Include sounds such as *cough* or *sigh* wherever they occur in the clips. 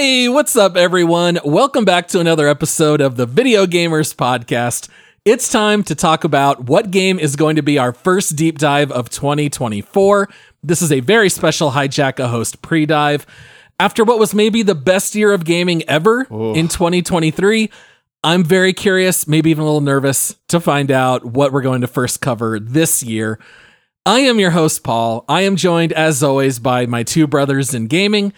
Hey, what's up, everyone? Welcome back to another episode of the Video Gamers Podcast. It's time to talk about what game is going to be our first deep dive of 2024. This is a very special Hijack a Host pre dive. After what was maybe the best year of gaming ever in 2023, I'm very curious, maybe even a little nervous to find out what we're going to first cover this year. I am your host, Paul. I am joined, as always, by my two brothers in gaming.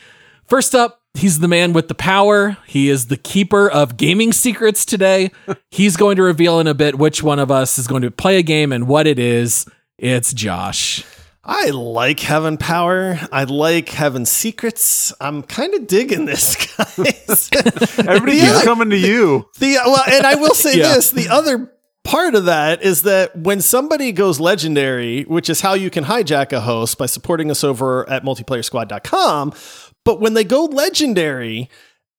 First up, he's the man with the power. He is the keeper of gaming secrets today. *laughs* he's going to reveal in a bit which one of us is going to play a game and what it is. It's Josh. I like having power. I like having secrets. I'm kind of digging this, *laughs* guys. *laughs* Everybody keeps coming to you. the well, and I will say Yeah. this: the other part of that is that when somebody goes legendary, which is how you can hijack a host by supporting us over at multiplayersquad.com, but when they go legendary.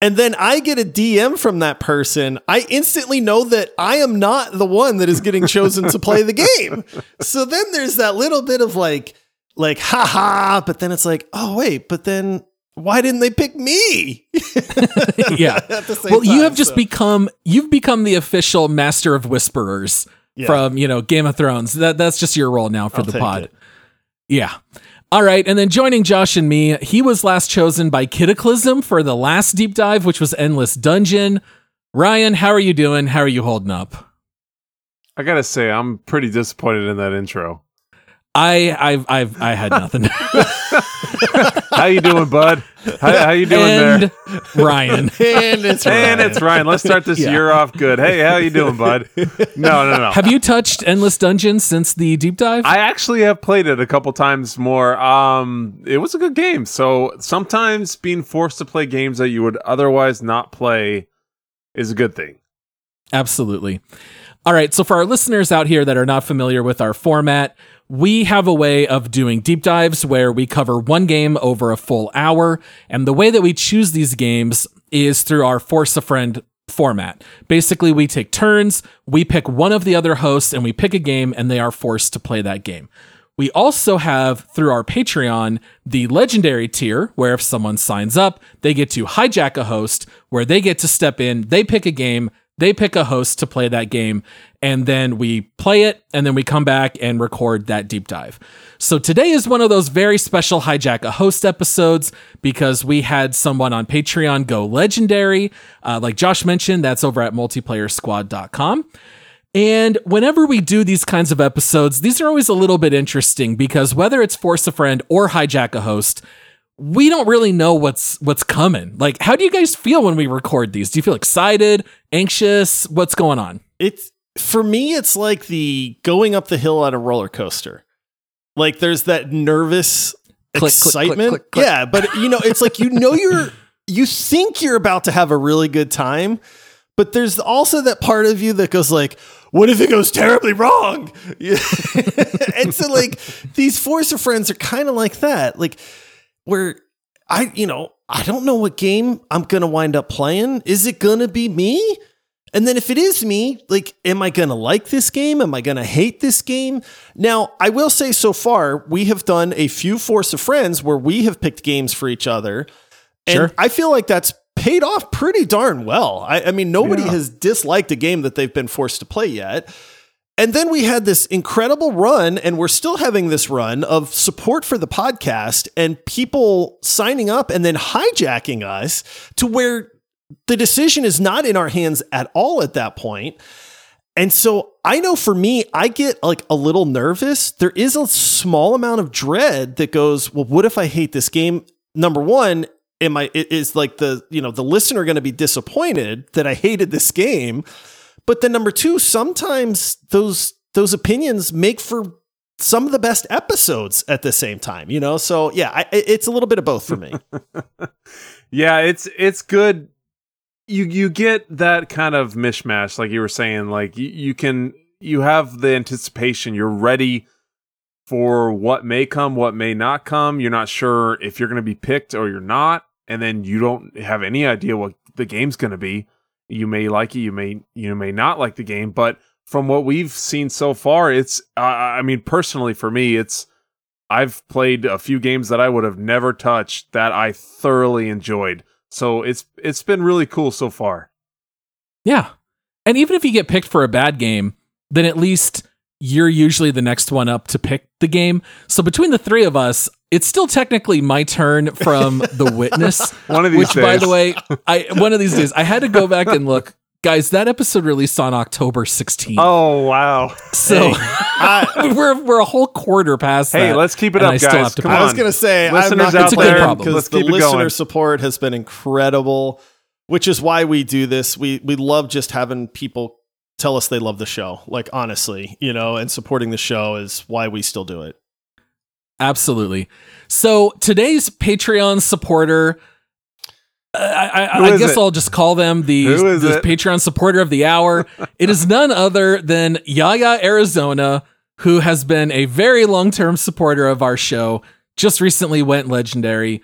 And then I get a DM from that person. I instantly know that I am not the one that is getting chosen to play the game. *laughs* So then there's that little bit of like, like, haha. But then it's like, oh, wait, but then why didn't they pick me? *laughs* yeah. *laughs* At the same Well, you time, have just become you've become the official master of whisperers Yeah. from, you know, Game of Thrones. That that's just your role now for I'll the pod. it. Yeah. All right, and then joining Josh and me, he was last chosen by Kiitaclyzm for the last deep dive, which was Endless Dungeon. Ryan, how are you doing? How are you holding up? I gotta say, I'm pretty disappointed in that intro. I I've I've I had *laughs* nothing. *laughs* How you doing, bud? How, how you doing and there? Ryan. *laughs* And it's And Ryan. it's Ryan. Let's start this Yeah. year off good. Hey, how you doing, bud? No, no, no. Have you touched Endless Dungeon since the deep dive? I actually have played it a couple times more. Um, it was a good game. So sometimes being forced to play games that you would otherwise not play is a good thing. Absolutely. All right. So, for our listeners out here that are not familiar with our format, we have a way of doing deep dives where we cover one game over a full hour. And the way that we choose these games is through our Force a Friend format. Basically, we take turns, we pick one of the other hosts, and we pick a game, and they are forced to play that game. We also have through our Patreon the legendary tier, where if someone signs up, they get to hijack a host, where they get to step in, they pick a game, they pick a host to play that game, and then we play it, and then we come back and record that deep dive. So today is one of those very special hijack a host episodes because we had someone on Patreon go legendary. Uh, like Josh mentioned, that's over at multiplayersquad.com. And whenever we do these kinds of episodes, these are always a little bit interesting because whether it's force a friend or hijack a host, we don't really know what's what's coming. Like, how do you guys feel when we record these? Do you feel excited, anxious? What's going on? it's for me it's like the going up the hill on a roller coaster like there's that nervous Click, excitement click, click. yeah but you know it's like you know you're *laughs* you think you're about to have a really good time but there's also that part of you that goes like what if it goes terribly wrong Yeah. *laughs* and so like these force of friends are kind of like that like where i you know i don't know what game i'm gonna wind up playing is it gonna be me and then if it is me, like, am I going to like this game? Am I going to hate this game? Now, I will say so far, we have done a few Force of Friends where we have picked games for each other. And Sure. I feel like that's paid off pretty darn well. I, I mean, nobody has disliked a game that they've been forced to play yet. And then we had this incredible run, and we're still having this run of support for the podcast and people signing up and then hijacking us to where the decision is not in our hands at all at that point. And so I know for me, I get like a little nervous. There is a small amount of dread that goes, well, what if I hate this game? Number one, am I is like the, you know, the listener going to be disappointed that I hated this game? But then number two, sometimes those those opinions make for some of the best episodes at the same time, you know? So yeah, I, it's a little bit of both for me. *laughs* yeah, it's it's good. You you get that kind of mishmash, like you were saying. Like you, you can you have the anticipation. You're ready for what may come, what may not come. You're not sure if you're going to be picked or you're not, and then you don't have any idea what the game's going to be. You may like it, you may you may not like the game, but from what we've seen so far, it's uh, I mean personally for me, it's I've played a few games that I would have never touched that I thoroughly enjoyed. So it's it's been really cool so far. Yeah. And even if you get picked for a bad game, then at least you're usually the next one up to pick the game. So between the three of us, it's still technically my turn from The Witness. *laughs* one of these which, days. by the way, I one of these days I had to go back and look. Guys, that episode released on October 16th. Oh wow! So Hey, *laughs* I, we're we're a whole quarter past Hey, that. let's keep it up, I guys. Come pay. I was gonna say I'm Listeners not out gonna there, because the keep listener going. support has been incredible, which is why we do this. We we love just having people tell us they love the show. Like honestly, you know, and supporting the show is why we still do it. Absolutely. So today's Patreon supporter, uh, I, I, I guess it? I'll just call them the, the? Patreon supporter of the hour. *laughs* it is none other than Yaya Arizona, who has been a very long term supporter of our show. Just recently went legendary.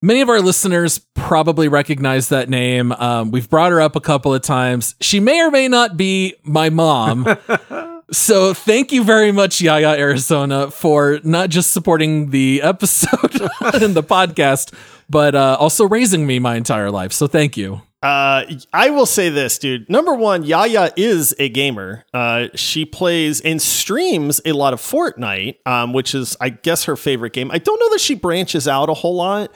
Many of our listeners probably recognize that name. Um, we've brought her up a couple of times. She may or may not be my mom. *laughs* So thank you very much, Yaya Arizona, for not just supporting the episode *laughs* and the podcast, but uh, also raising me my entire life. So thank you. Uh, I will say this, dude. Number one, Yaya is a gamer. Uh, she plays and streams a lot of Fortnite, um, which is, I guess, her favorite game. I don't know that she branches out a whole lot.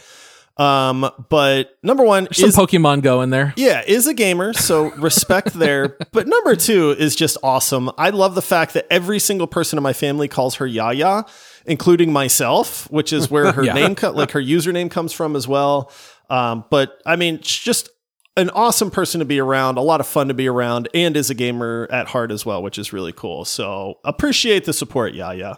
Um, but number one Some is Pokemon Go in there. yeah, is a gamer, so respect *laughs* there. But number two is just awesome. I love the fact that every single person in my family calls her Yaya, including myself, which is where her *laughs* Yeah. name, co- like her username, comes from as well. Um, but I mean, she's just an awesome person to be around, a lot of fun to be around, and is a gamer at heart as well, which is really cool. So appreciate the support, Yaya.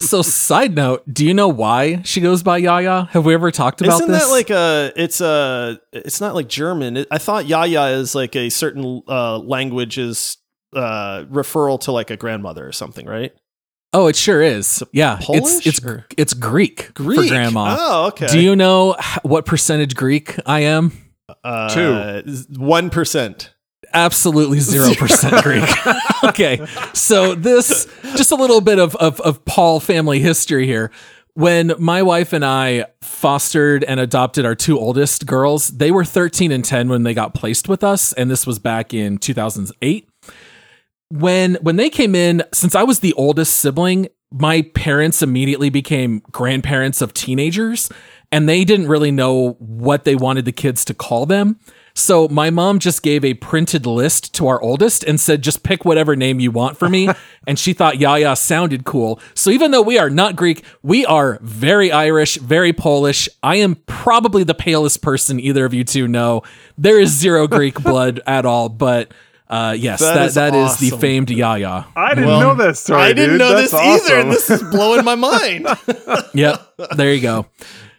So, side note, do you know why she goes by Yaya? Have we ever talked about Isn't this? that like a? It's a. It's not like German. I thought Yaya is like a certain uh, language's uh, referral to like a grandmother or something, right? oh, it sure is. Yeah, Polish it's it's or- it's Greek, Greek. for grandma. Oh, okay. Do you know what percentage Greek I am? uh, Two, One percent. Absolutely *laughs* 0% Greek. *laughs* okay. So this just a little bit of, of of Paul family history here. When my wife and I fostered and adopted our two oldest girls, they were 13 and 10 when they got placed with us and this was back in 2008. When when they came in, since I was the oldest sibling, my parents immediately became grandparents of teenagers and they didn't really know what they wanted the kids to call them. So my mom just gave a printed list to our oldest and said, just pick whatever name you want for me. *laughs* and she thought Yaya sounded cool. So even though we are not Greek, we are very Irish, very Polish. I am probably the palest person either of you two know. There is zero *laughs* Greek blood at all, but uh, yes, That that is that is the famed Yaya. I didn't Well, know that story. I didn't dude. know That's this either, this is blowing my *laughs* mind. Yep, there you go.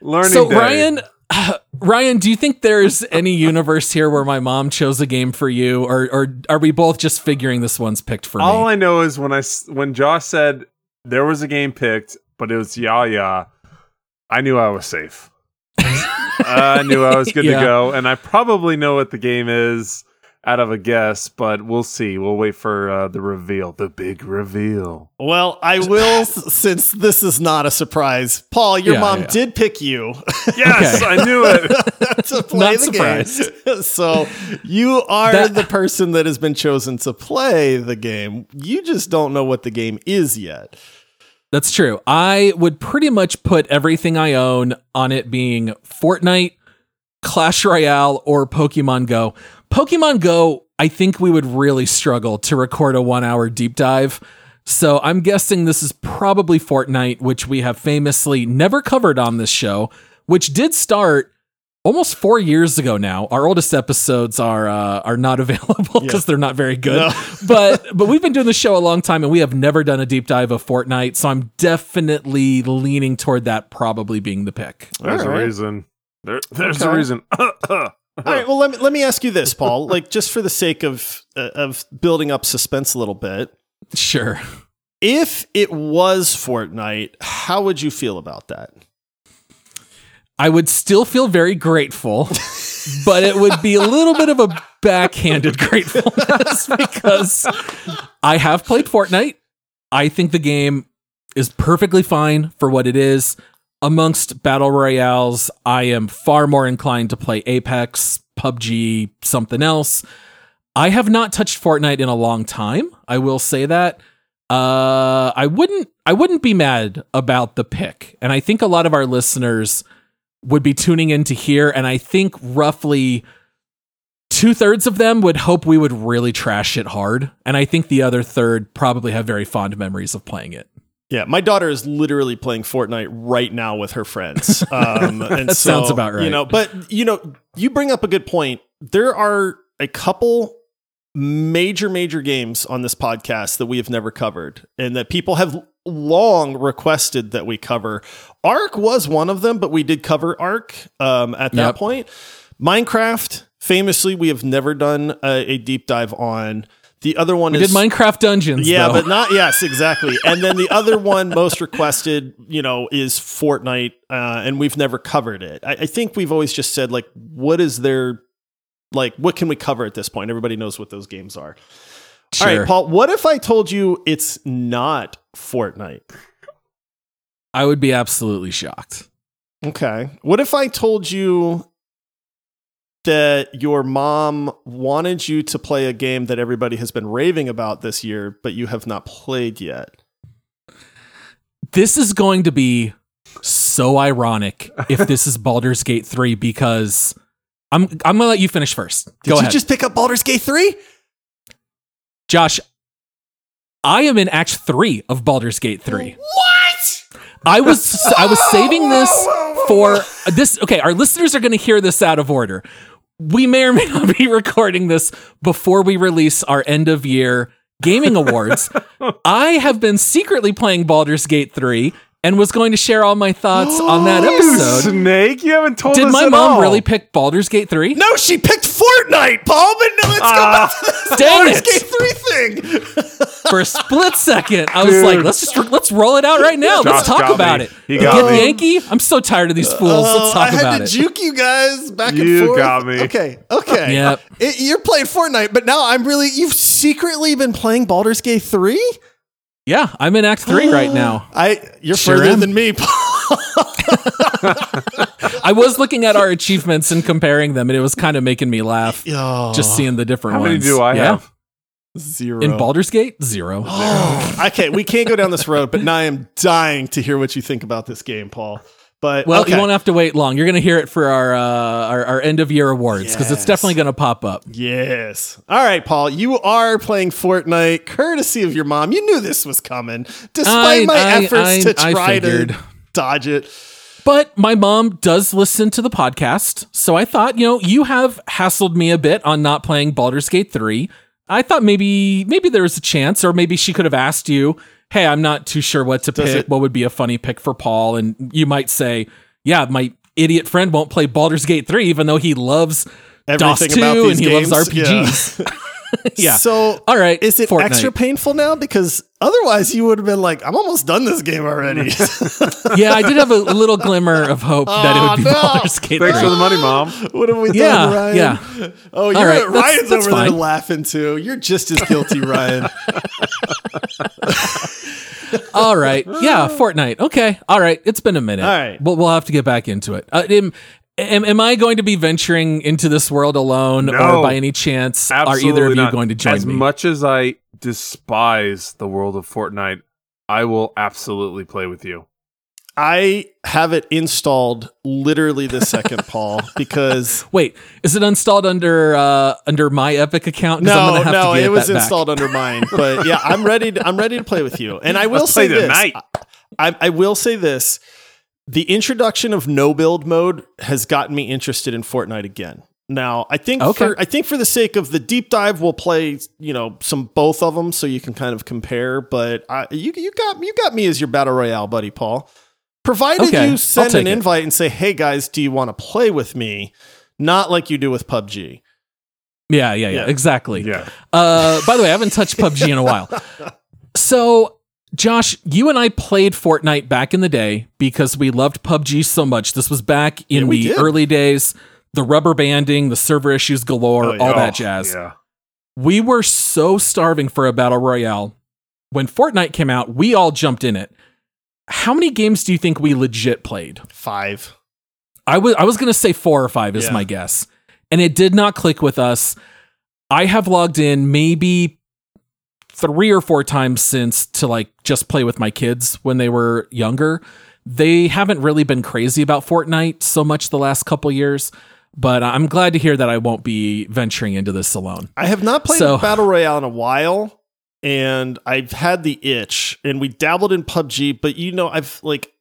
Learning so day. Ryan, *sighs* Ryan, do you think there's any universe here where my mom chose a game for you, or or are we both just figuring this one's picked for All me? All I know is when I when Josh said there was a game picked, but it was Yaya, I knew I was safe. *laughs* I knew I was good Yeah. to go, and I probably know what the game is out of a guess, but we'll see. We'll wait for uh, the reveal, the big reveal. well, I will, *laughs* since this is not a surprise. Paul, your Yeah, mom yeah. did pick you *laughs* Yes, Okay. I knew it. *laughs* to play Not the surprised. game. so you are That- the person that has been chosen to play the game. You just don't know what the game is yet. That's true. I would pretty much put everything I own on it being Fortnite, Clash Royale, or Pokemon Go. Pokemon Go, I think we would really struggle to record a one hour deep dive. So I'm guessing this is probably Fortnite, which we have famously never covered on this show, which did start almost four years ago now. Our oldest episodes are uh, are not *laughs* available because Yeah. they're not very good. No. *laughs* but but we've been doing the show a long time, and we have never done a deep dive of Fortnite. So I'm definitely leaning toward that probably being the pick. There's All a reason. There, there's Okay. a reason. *coughs* All right. Well, let me let me ask you this, Paul. *laughs* Like, just for the sake of uh, of building up suspense a little bit, Sure. if it was Fortnite, how would you feel about that? I would still feel very grateful, but it would be a little bit of a backhanded gratefulness *laughs* because I have played Fortnite. I think the game is perfectly fine for what it is. Amongst battle royales, I am far more inclined to play Apex, PUBG, something else. I have not touched Fortnite in a long time. I will say that. Uh, I wouldn't. I wouldn't be mad about the pick, and I think a lot of our listeners would be tuning in to hear, and I think roughly two thirds of them would hope we would really trash it hard, and I think the other third probably have very fond memories of playing it. Yeah, my daughter is literally playing Fortnite right now with her friends. *laughs* Um, and That so, sounds about right. You know, but you know, you bring up a good point. There are a couple major, major games on this podcast that we have never covered, and that people have long requested that we cover. Ark was one of them, but we did cover Ark um, at that Yep. point. Minecraft, famously, we have never done a, a deep dive on. The other one We is did Minecraft Dungeons. yeah, though. but not yes, exactly. And then the other one most requested, you know, is Fortnite, uh, and we've never covered it. I, I think we've always just said like, what is there, like, what can we cover at this point? Everybody knows what those games are. All Sure. right, Paul. What if I told you it's not Fortnite? I would be absolutely shocked. Okay. What if I told you that uh, your mom wanted you to play a game that everybody has been raving about this year, but you have not played yet? This is going to be so ironic if this is Baldur's Gate 3 because I'm I'm gonna let you finish first. Did Go you ahead. just pick up Baldur's Gate 3? Josh, I am in Act 3 of Baldur's Gate 3. What? I was I was *laughs* saving this for this. Okay, our listeners are going to hear this out of order. We may or may not be *laughs* recording this before we release our end of year gaming awards. *laughs* I have been secretly playing Baldur's Gate 3 and was going to share all my thoughts on that *gasps* episode. Snake, you haven't told Did us my at mom all. really pick Baldur's Gate 3? No, she picked Fortnite, Paul. But no, let's go Ah, back to this *laughs* dang Baldur's it. Gate 3 thing. *laughs* For a split second, I was Dude. like, let's just let's roll it out right now. Josh let's talk got about me. it. He got Get me. Yankee. I'm so tired of these fools. Oh, let's talk I had about to it. juke you guys back and forth. You forth. got me. Okay, okay. Yep. It- you're playing Fortnite, but now I'm really. You've secretly been playing Baldur's Gate 3? Yeah, I'm in Act Three right now. *gasps* I. You're Sure further am. than me, Paul. *laughs* I was looking at our achievements and comparing them, and it was kind of making me laugh Oh, just seeing the different How ones. many do I Yeah. have? zero. In Baldur's Gate, zero. *gasps* okay, we can't go down this road, but now I am dying to hear what you think about this game, Paul. But Well, okay. you won't have to wait long. You're going to hear it for our uh, our, our end of year awards because it's definitely going to pop up. Yes. All right, Paul. You are playing Fortnite, courtesy of your mom. You knew this was coming, despite I- my I- efforts I- to try to dodge it. But my mom does listen to the podcast, so I thought, you know, you have hassled me a bit on not playing Baldur's Gate 3. I thought maybe maybe there was a chance, or maybe she could have asked you, "Hey, I'm not too sure what to Does pick. it- what would be a funny pick for Paul?" And you might say, "Yeah, my idiot friend won't play Baldur's Gate 3, even though he loves DOS 2 about and he games. loves RPGs." Yeah. *laughs* *laughs* *laughs* Yeah. So, All right, is it Fortnite. extra painful now? Because otherwise, you would have been like, "I'm almost done this game already." *laughs* *laughs* yeah, I did have a, a little glimmer of hope that it would be Oh, no. Baldur's Gate Thanks for the money, mom. what have we done, Yeah, Ryan? yeah. Oh, you're right, Ryan's that's over there laughing too. You're just as guilty, Ryan. All right. Yeah, Fortnite. Okay. All right. It's been a minute. All right. We'll, we'll have to get back into it. Uh, am, am, am I going to be venturing into this world alone, No. or by any chance are either of you not. going to join as me? As much as I despise the world of Fortnite, I will absolutely play with you. I have it installed literally the second, *laughs* Paul, because Wait, is it installed under uh, under my Epic account? 'Cause I'm no, have no, to get it was that back. installed under mine. *laughs* But yeah, I'm ready. To, I'm ready to play with you. And I will Let's say play this. I, I will say this. The introduction of no build mode has gotten me interested in Fortnite again. Now, I think Okay. for I think for the sake of the deep dive, we'll play you know some both of them so you can kind of compare. But I, you you got you got me as your battle royale buddy, Paul. Provided Okay, you send an it. invite and say, "Hey guys, do you want to play with me?" Not like you do with PUBG. Yeah, yeah, yeah, Yeah. exactly. Yeah. Uh, by the way, I haven't touched PUBG in a while. *laughs* So, Josh, you and I played Fortnite back in the day because we loved PUBG so much. This was back in Yeah, the did. early days, the rubber banding, the server issues galore, Oh, all Oh, that jazz. Yeah. We were so starving for a battle royale. When Fortnite came out, we all jumped in it. How many games do you think we legit played? Five. I was I was gonna say four or five is Yeah. my guess, and it did not click with us. I have logged in maybe three or four times since to like just play with my kids when they were younger. They haven't really been crazy about Fortnite so much the last couple years, but I'm glad to hear that I won't be venturing into this alone. I have not played So- battle royale in a while, and I've had the itch. And we dabbled in PUBG, but you know, I've like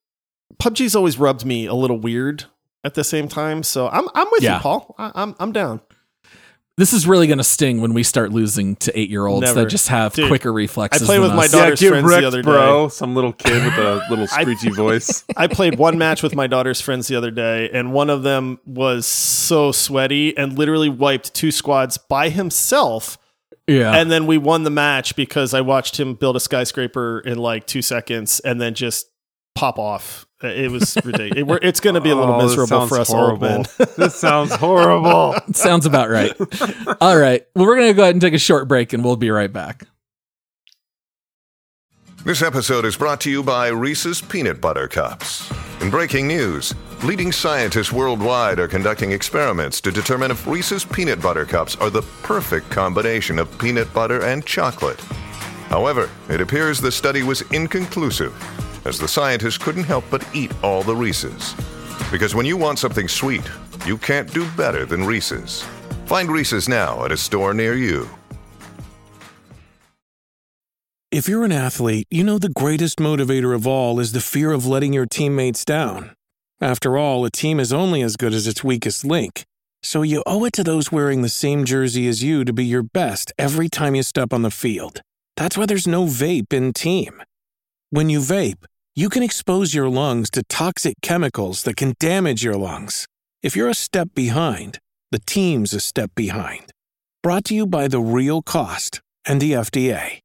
PUBG's always rubbed me a little weird at the same time. So I'm I'm with Yeah. you, Paul. I, I'm I'm down. This is really going to sting when we start losing to eight year olds Never. that just have Dude, quicker reflexes. I played than with my daughter's yeah, get friends the other day. bro. Some little kid with a *laughs* little I- screechy *laughs* voice. I played one match with my daughter's friends the other day, and one of them was so sweaty and literally wiped two squads by himself. Yeah. And then we won the match because I watched him build a skyscraper in like two seconds and then just pop off. It was ridiculous. It- we're- it's going to be a little Oh, miserable for us horrible. old *laughs* men. this sounds horrible. *laughs* Sounds about right. All right. Well, we're going to go ahead and take a short break and we'll be right back. This episode is brought to you by Reese's Peanut Butter Cups. In breaking news, leading scientists worldwide are conducting experiments to determine if Reese's Peanut Butter Cups are the perfect combination of peanut butter and chocolate. However, it appears the study was inconclusive, as the scientists couldn't help but eat all the Reese's. Because when you want something sweet, you can't do better than Reese's. Find Reese's now at a store near you. If you're an athlete, you know the greatest motivator of all is the fear of letting your teammates down. After all, a team is only as good as its weakest link. So you owe it to those wearing the same jersey as you to be your best every time you step on the field. That's why there's no vape in team. When you vape, you can expose your lungs to toxic chemicals that can damage your lungs. If you're a step behind, the team's a step behind. Brought to you by The Real Cost and the FDA.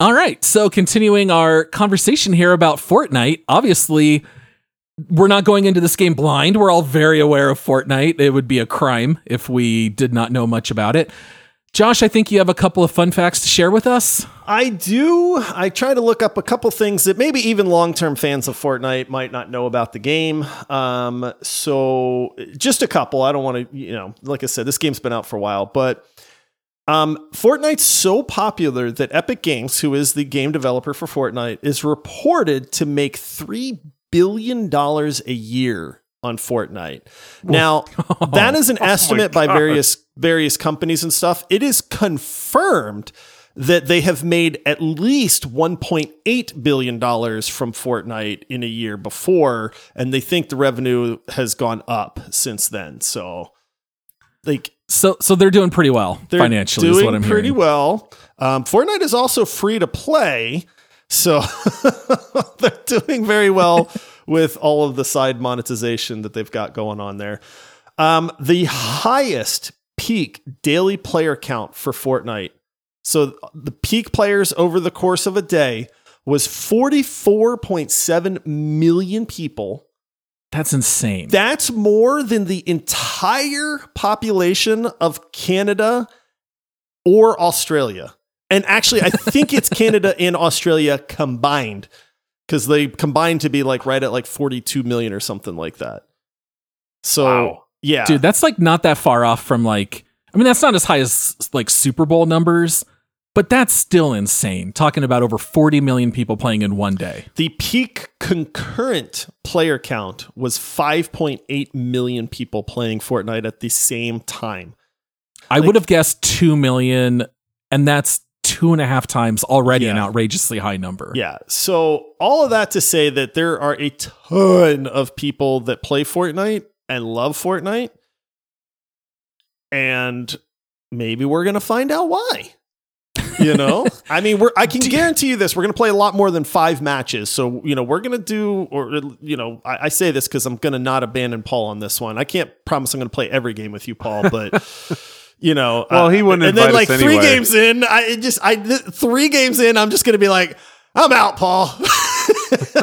All right. So, continuing our conversation here about Fortnite, obviously, we're not going into this game blind. We're all very aware of Fortnite. It would be a crime if we did not know much about it. Josh, I think you have a couple of fun facts to share with us. I do. I try to look up a couple things that maybe even long term fans of Fortnite might not know about the game. Um, so just a couple. I don't want to, you know, like I said, this game's been out for a while, but um, Fortnite's so popular that Epic Games, who is the game developer for Fortnite, is reported to make three billion dollars a year on Fortnite. Now, that is an *laughs* estimate by various various companies and stuff. It is confirmed that they have made at least 1.8 billion dollars from Fortnite in a year before and they think the revenue has gone up since then. So like So, so they're doing pretty well they're financially, doing is what I'm pretty hearing. well. Um, Fortnite is also free to play, so *laughs* they're doing very well *laughs* with all of the side monetization that they've got going on there. Um, the highest peak daily player count for Fortnite, so the peak players over the course of a day was 44.7 million people. That's insane. That's more than the entire population of Canada or Australia. And actually, I think it's *laughs* Canada and Australia combined because they combined to be like right at like 42 million or something like that. So, Wow. Yeah. Dude, that's like not that far off from like, I mean, that's not as high as like Super Bowl numbers, but that's still insane. Talking about over 40 million people playing in one day. the peak concurrent player count was 5.8 million people playing Fortnite at the same time. I would have guessed 2 million, and that's two and a half times already an outrageously high number. Yeah. So all of that to say that there are a ton of people that play Fortnite and love Fortnite. And maybe we're going to find out why. You *laughs* know? I mean, we're I can guarantee you this. We're going to play a lot more than 5 matches. So, you know, we're going to do or you know, I, I say this cuz I'm going to not abandon Paul on this one. I can't promise I'm going to play every game with you, Paul, *laughs* but you know, Well, he uh, wouldn't And then like us 3 anyway. games in, I just I th- 3 games in, I'm just going to be like I'm out, Paul. *laughs*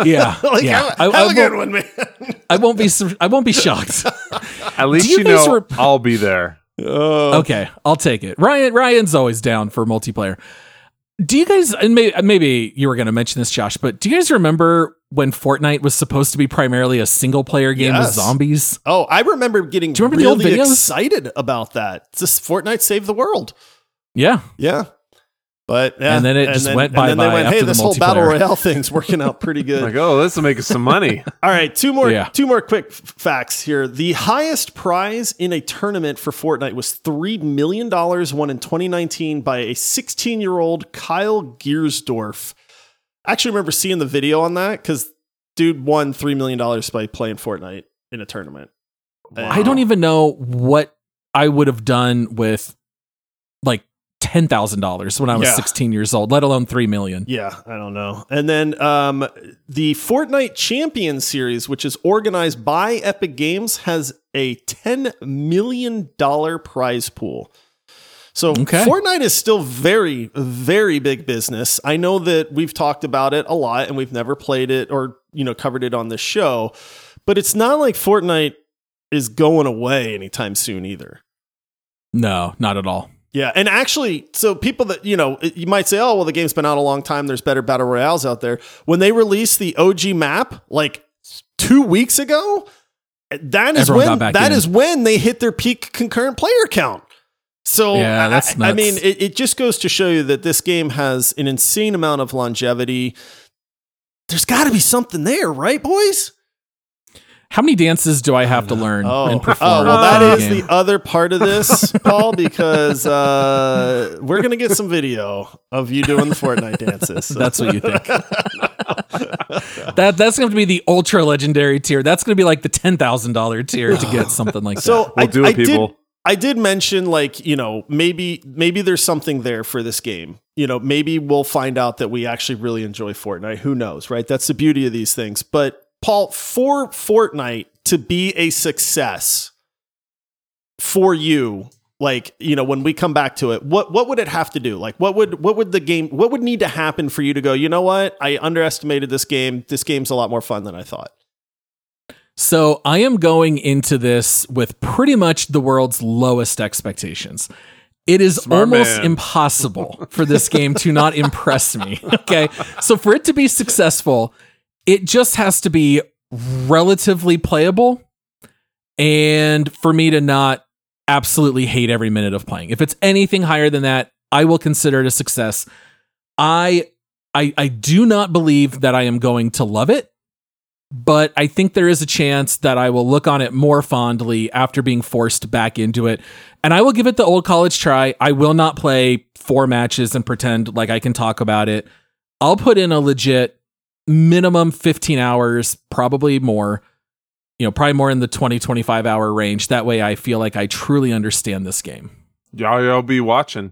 Yeah. *laughs* like, yeah. have, I, have I a good won't, one, man. I won't be I won't be shocked. *laughs* At least you you, know were- I'll be there. Uh, okay, I'll take it. Ryan Ryan's always down for multiplayer. Do you guys and may, maybe you were going to mention this Josh, but do you guys remember when Fortnite was supposed to be primarily a single player game with zombies? Oh, I remember getting Do you remember the old really videos? excited about that. Just Fortnite saved the world. Yeah. Yeah. But yeah. And then it just went by. and then they went, hey, this whole battle royale thing's working out pretty good. *laughs* Like, oh, this will make us some money. *laughs* All right, two more Yeah. two more quick f- facts here. The highest prize in a tournament for Fortnite was three million dollars, won in 2019 by a 16 year old Kyle Giersdorf. I actually remember seeing the video on that because dude won three million dollars by playing Fortnite in a tournament. I don't even know what I would have done with like ten thousand dollars when I was Yeah. sixteen years old, let alone three million. Yeah, I don't know. And then um, the Fortnite Champion Series, which is organized by Epic Games, has a $10 million prize pool. So Okay. Fortnite is still very, very big business. I know that we've talked about it a lot and we've never played it or, you know, covered it on this show, but it's not like Fortnite is going away anytime soon either. No, not at all. Yeah, and actually, so people that you know, you might say, "Oh, well, the game's been out a long time. There's better battle royales out there." When they released the OG map, like two weeks ago, that is Everyone when that is when they hit their peak concurrent player count. So Yeah, that's I, I mean, it, it just goes to show you that this game has an insane amount of longevity. There's got to be something there, right, boys? How many dances do I have to learn and perform? Oh, well, that is the is game? the other part of this, *laughs* Paul, because uh, we're going to get some video of you doing the Fortnite dances. So- That's what you think. *laughs* that that's going to be the ultra legendary tier. That's going to be like the ten thousand dollar tier to get *laughs* something like so that. We'll I, do it, I did. I did mention like you know maybe maybe there's something there for this game. You know maybe we'll find out that we actually really enjoy Fortnite. Who knows, right? That's the beauty of these things. But Paul, for Fortnite to be a success for you, like you know when we come back to it, what what would it have to do? Like what would what would the game what would need to happen for you to go? You know what? I underestimated this game. This game's a lot more fun than I thought. So I am going into this with pretty much the world's lowest expectations. It is Smart almost man. impossible for this game to not impress me. *laughs* Okay. So for it to be successful, it just has to be relatively playable and for me to not absolutely hate every minute of playing. If it's anything higher than that, I will consider it a success. I I I do not believe that I am going to love it but I think there is a chance that I will look on it more fondly after being forced back into it. And I will give it the old college try. I will not play four matches and pretend like I can talk about it. I'll put in a legit minimum 15 hours, probably more, you know, probably more in the 20, 25 hour range. That way I feel like I truly understand this game. Y'all, y'all be watching.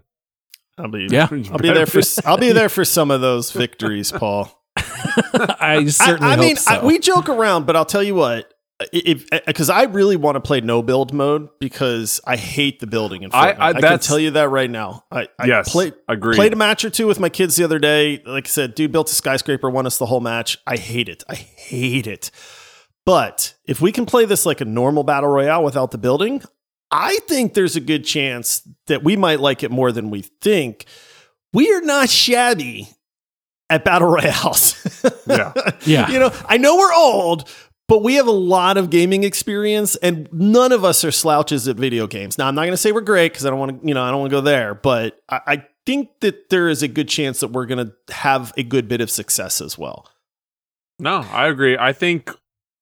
I'll be Yeah. *laughs* I'll be there for *laughs* I'll be there for some of those victories, Paul. *laughs* I certainly I, I hope mean, so. I, we joke around, but I'll tell you what. If uh, because I really want to play no build mode because I hate the building in I- Fortnite. I- I, can tell you that right now. I, I Yes, played agreed. played a match or two with my kids the other day. Like I said, dude built a skyscraper, won us the whole match. I hate it. I hate it. But if we can play this like a normal battle royale without the building, I think there's a good chance that we might like it more than we think. We are not shabby at battle royales. Yeah. *laughs* Yeah. you know, I know we're old, but we have a lot of gaming experience, and none of us are slouches at video games. Now, I'm not going to say we're great because I don't want to, you know, I don't want to go there, but I, I think that there is a good chance that we're going to have a good bit of success as well. No, I agree. I think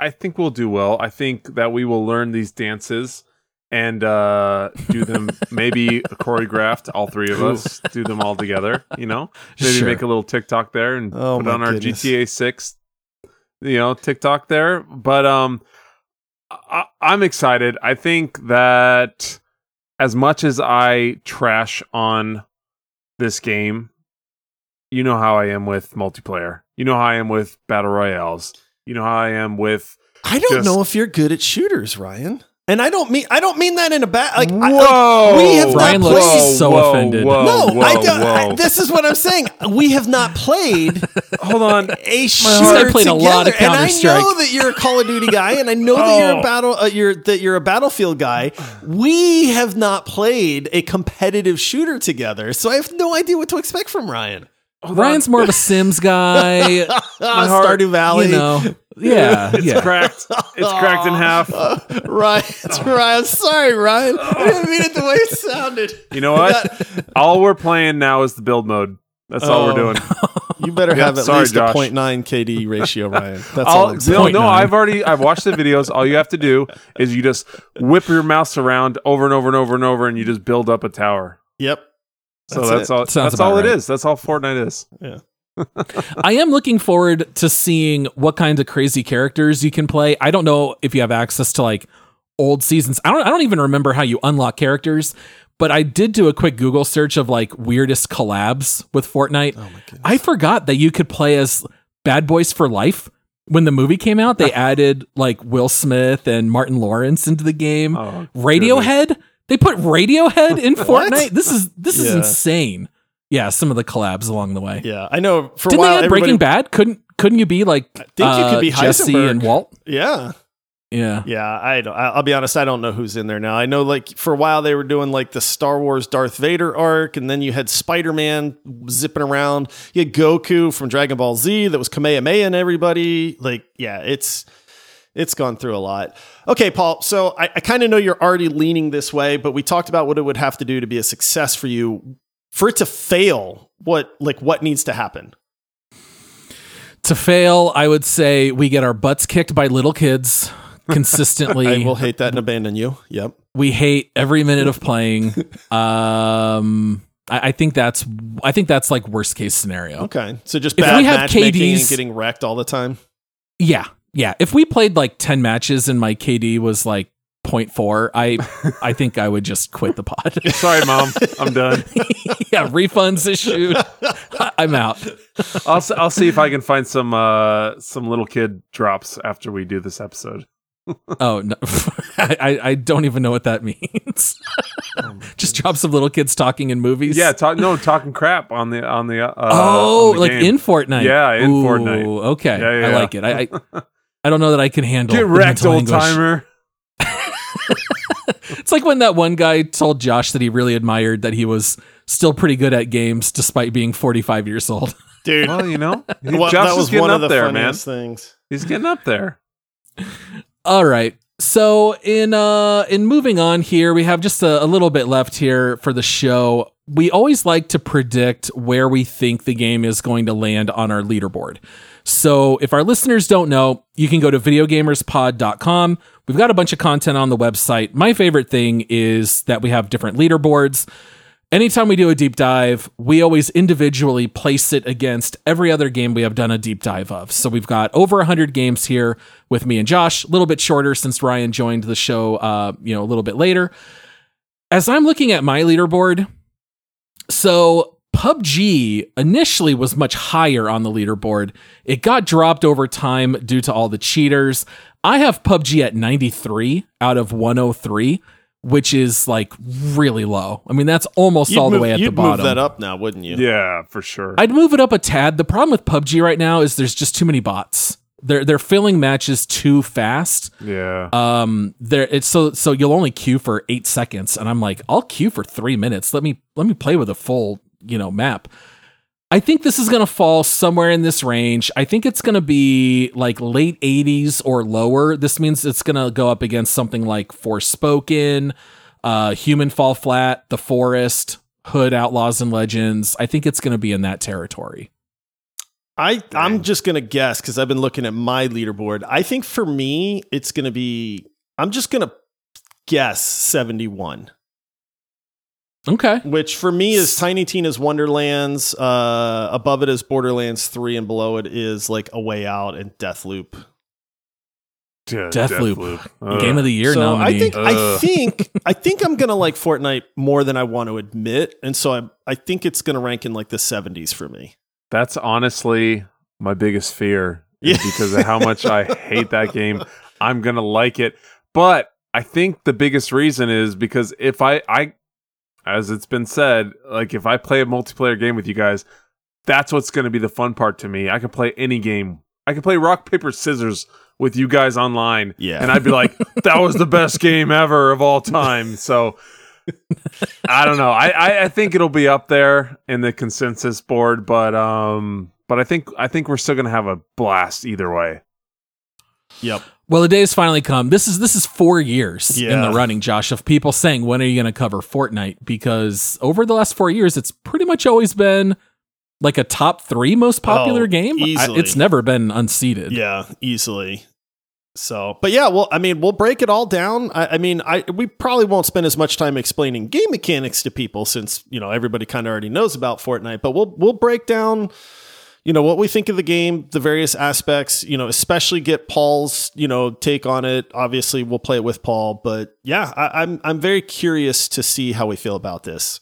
I think we'll do well. I think that we will learn these dances and uh, do them *laughs* maybe choreographed, all three of us do them all together. You know, maybe Sure. make a little TikTok there and Oh, put on our goodness. GTA Six, you know, TikTok there. But um, I, I'm excited. I think that as much as I trash on this game, you know how I am with multiplayer. You know how I am with battle royales. You know how I am with I don't Just- know if you're good at shooters, Ryan. And I don't mean I don't mean that in a bad like, I, like Whoa! we have Ryan not looks played. so whoa, offended. Whoa, no, whoa, I don't. I- this is what I'm saying. We have not played *laughs* Hold on. a guy shooter played a together. lot of and I know that you're a Call of Duty guy, and I know that you're a Oh. battle. Uh, you're that you're a Battlefield guy. We have not played a competitive shooter together, so I have no idea what to expect from Ryan. Ryan's more of a Sims guy. *laughs* *laughs* Stardew Valley. you know. Yeah, *laughs* It's yeah. cracked. It's cracked in half. *laughs* Ryan, it's Ryan. Sorry, Ryan. I didn't mean it the way it sounded. You know what? all we're playing now is the build mode. That's all Oh. we're doing. *laughs* You better Yeah, have at sorry, least Josh. a 0.9 KD ratio, Ryan. That's all I'll, No, no, I've already I've watched the videos. All you have to do is you just whip your mouse around over and over and over and over, and you just build up a tower. Yep. So That's that's, all. Sounds that's all about it right. is. That's all Fortnite is. I am looking forward to seeing what kinds of crazy characters you can play. I don't know if you have access to like old seasons. I don't I don't even remember how you unlock characters, but I did do a quick Google search of like weirdest collabs with Fortnite. Oh. I forgot that you could play as Bad Boys for Life. When the movie came out, they *laughs* added like Will Smith and Martin Lawrence into the game. Oh, Radiohead? They put Radiohead in *laughs* Fortnite? This is this is Yeah. insane. Yeah, some of the collabs along the way. Yeah, I know. For Didn't a while, they Breaking Bad? Couldn't couldn't you be like I think you could uh, be Jesse Heisenberg. and Walt? Yeah, Yeah. yeah. I don't. I'll be honest. I don't know who's in there now. I know, like for a while, they were doing like the Star Wars Darth Vader arc, and then you had Spider Man zipping around. You had Goku from Dragon Ball Z that was Kamehameha and everybody. Like, yeah, it's it's gone through a lot. Okay, Paul. So I, I kind of know you're already leaning this way, but we talked about what it would have to do to be a success for you. For it to fail, what like what needs to happen? To fail, I would say we get our butts kicked by little kids *laughs* consistently. I will hate that and abandon you. Yep. we hate every minute of playing. *laughs* Um I, I think that's I think that's like worst case scenario. Okay. So just If we have matchmaking and KDs getting wrecked all the time. Yeah. Yeah. If we played like 10 matches and my KD was like 0.4, I I think I would just quit the pod. *laughs* Sorry, mom. I'm done. *laughs* yeah, refunds issued. I'm out. I'll I'll see if I can find some uh some little kid drops after we do this episode. *laughs* Oh no, I, I don't even know what that means. Just drop some little kids talking in movies. Yeah, talk no talking crap on the on the uh, oh, on the like game. in Fortnite. Yeah, in Ooh, Fortnite. Okay, Yeah, yeah, I yeah. like it. I, I I don't know that I can handle. get wrecked, old timer. It's like when that one guy told Josh that he really admired that he was still pretty good at games despite being 45 years old. *laughs* Dude. Well, you know, *laughs* well, Josh that is was getting one up of the there, man. things. He's getting up there. *laughs* All right. So in uh in moving on here, we have just a, a little bit left here for the show. We always like to predict where we think the game is going to land on our leaderboard. So if our listeners don't know, you can go to videogamerspod.com. We've got a bunch of content on the website. My favorite thing is that we have different leaderboards. Anytime we do a deep dive, we always individually place it against every other game we have done a deep dive of. So we've got over 100 games here with me and Josh, a little bit shorter since Ryan joined the show uh, you know, a little bit later. As I'm looking at my leaderboard, so PUBG initially was much higher on the leaderboard. It got dropped over time due to all the cheaters. I have PUBG at 93 out of 103, which is like really low. I mean, that's almost You'd all the way at the bottom. you'd bottom. move that up now, wouldn't you? Yeah, for sure. I'd move it up a tad. The problem with PUBG right now is there's just too many bots. They're they're filling matches too fast. yeah. Um, there it's so so you'll only queue for eight seconds, and I'm like, I'll queue for three minutes. Let me let me play with a full you know map. I think this is gonna fall somewhere in this range. I think it's gonna be like late 80s or lower. This means it's gonna go up against something like Forspoken, uh, Human Fall Flat, The Forest, Hood Outlaws and Legends. I think it's gonna be in that territory. I I'm just gonna guess because I've been looking at my leaderboard. I think for me, it's gonna be. I'm just gonna guess 71. Okay. Which for me is Tiny Tina's Wonderlands. Uh, above it is Borderlands 3, and below it is like A Way Out and Deathloop. Yeah, Deathloop. Ugh. Game of the year so nominee. I think I think *laughs* I think I'm gonna like Fortnite more than I want to admit, and so I I think it's gonna rank in like the 70s for me. That's honestly my biggest fear. Yeah. because of how much I hate that game. I'm gonna like it, but I think the biggest reason is because if I I as it's been said, like if I play a multiplayer game with you guys, that's what's gonna be the fun part to me. I can play any game. I can play rock paper scissors with you guys online, Yeah. and I'd be like, *laughs* that was the best game ever of all time. So. I don't know. I, I, I think it'll be up there in the consensus board, but um, but I think I think we're still gonna have a blast either way. Yep. Well, the day has finally come. This is this is four years in the running, Josh, of people saying when are you going to cover Fortnite? Because over the last four years, it's pretty much always been like a top three most popular Oh, game. I- easily. it's never been unseated. Yeah, easily. So, but yeah, well, I mean, we'll break it all down. I, I mean, I we probably won't spend as much time explaining game mechanics to people since you know everybody kind of already knows about Fortnite. But we'll we'll break down, you know, what we think of the game, the various aspects. You know, especially get Paul's you know take on it. Obviously, we'll play it with Paul. But yeah, I, I'm I'm very curious to see how we feel about this.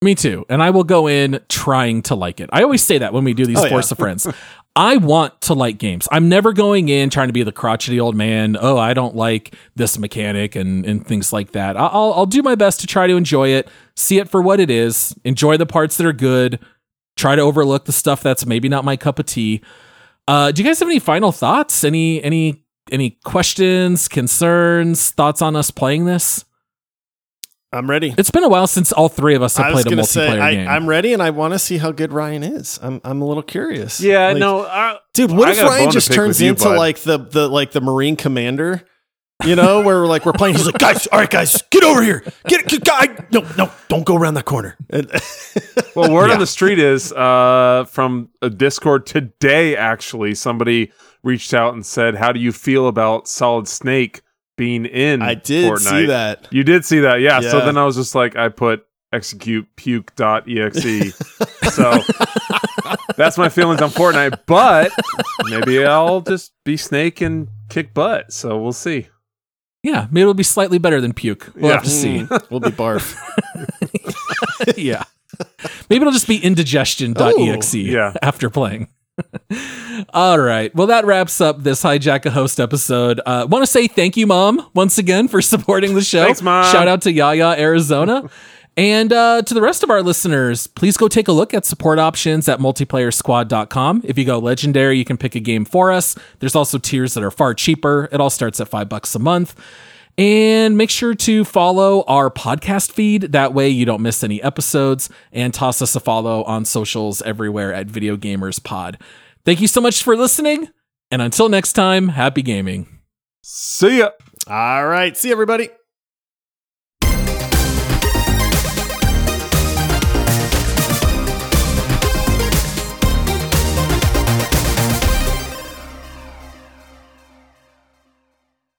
Me too. And I will go in trying to like it. I always say that when we do these Oh, yeah. Force a Friends. *laughs* I want to like games. I'm never going in trying to be the crotchety old man. Oh, I don't like this mechanic and, and things like that. I'll, I'll do my best to try to enjoy it, see it for what it is, enjoy the parts that are good, try to overlook the stuff that's maybe not my cup of tea. Uh, do you guys have any final thoughts? Any any any questions, concerns, thoughts on us playing this? I'm ready. It's been a while since all three of us have played a multiplayer say I, game. I'm ready, and I want to see how good Ryan is. I'm I'm a little curious. Yeah, Like- no, I, Dude, what I if Ryan just turns with you, into bud. like the the like the Marine commander? You know, where we're like we're playing, he's like, guys, all right, guys, get over here, get, get guy, no, no, don't go around that corner. And- *laughs* well, word Yeah. on the street is uh, from a Discord today. Actually, somebody reached out and said, "How do you feel about Solid Snake being in?" I did Fortnite? see that. You did see that, yeah. So then I was just like, I put execute puke.exe. *laughs* so that's my feelings on Fortnite. But maybe I'll just be Snake and kick butt. So we'll see. Yeah, maybe it'll be slightly better than puke. We'll have to see. Mm, *laughs* we'll be barf. *laughs* yeah. Maybe it'll just be indigestion.exe Ooh, yeah. after playing. *laughs* All right. Well, that wraps up this Hijack a Host episode. Uh, Want to say thank you, Mom, once again for supporting the show. Thanks, Mom. Shout out to Yaya, Arizona. And uh, to the rest of our listeners, please go take a look at support options at multiplayersquad.com. If you go legendary, you can pick a game for us. There's also tiers that are far cheaper. It all starts at five bucks a month. And make sure to follow our podcast feed. That way you don't miss any episodes. And toss us a follow on socials everywhere at Video Gamers Pod. Thank you so much for listening. And until next time, happy gaming. See ya. All right, see everybody.